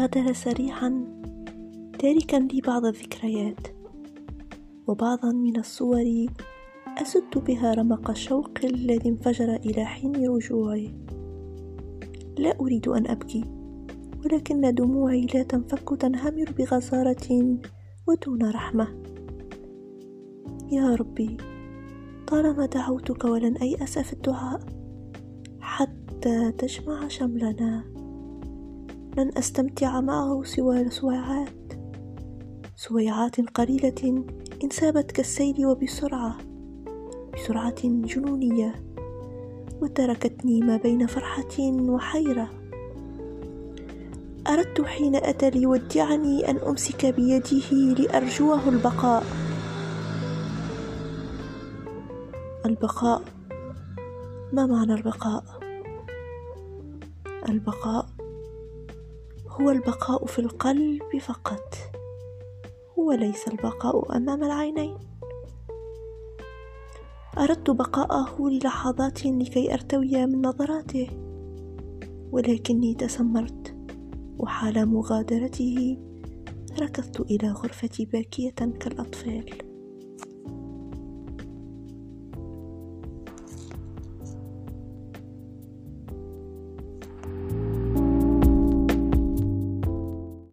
غادر سريعا تاركا لي بعض الذكريات وبعضا من الصور أسد بها رمق الشوق الذي انفجر إلى حين رجوعي. لا أريد أن أبكي ولكن دموعي لا تنفك تنهمر بغزارة ودون رحمة. يا ربي طالما دعوتك ولن أيأس في الدعاء حتى تجمع شملنا. لن أستمتع معه سوى سويعات. سويعات قليلة انسابت كالسيل وبسرعة بسرعة جنونية وتركتني ما بين فرحة وحيرة. أردت حين أتى ليودعني أن أمسك بيده لأرجوه البقاء. البقاء ما معنى البقاء؟ البقاء هو البقاء في القلب فقط. هو ليس البقاء أمام العينين. أردت بقاءه للحظات لكي أرتوي من نظراته ولكني تسمرت وحال مغادرته ركضت إلى غرفتي باكية كالأطفال.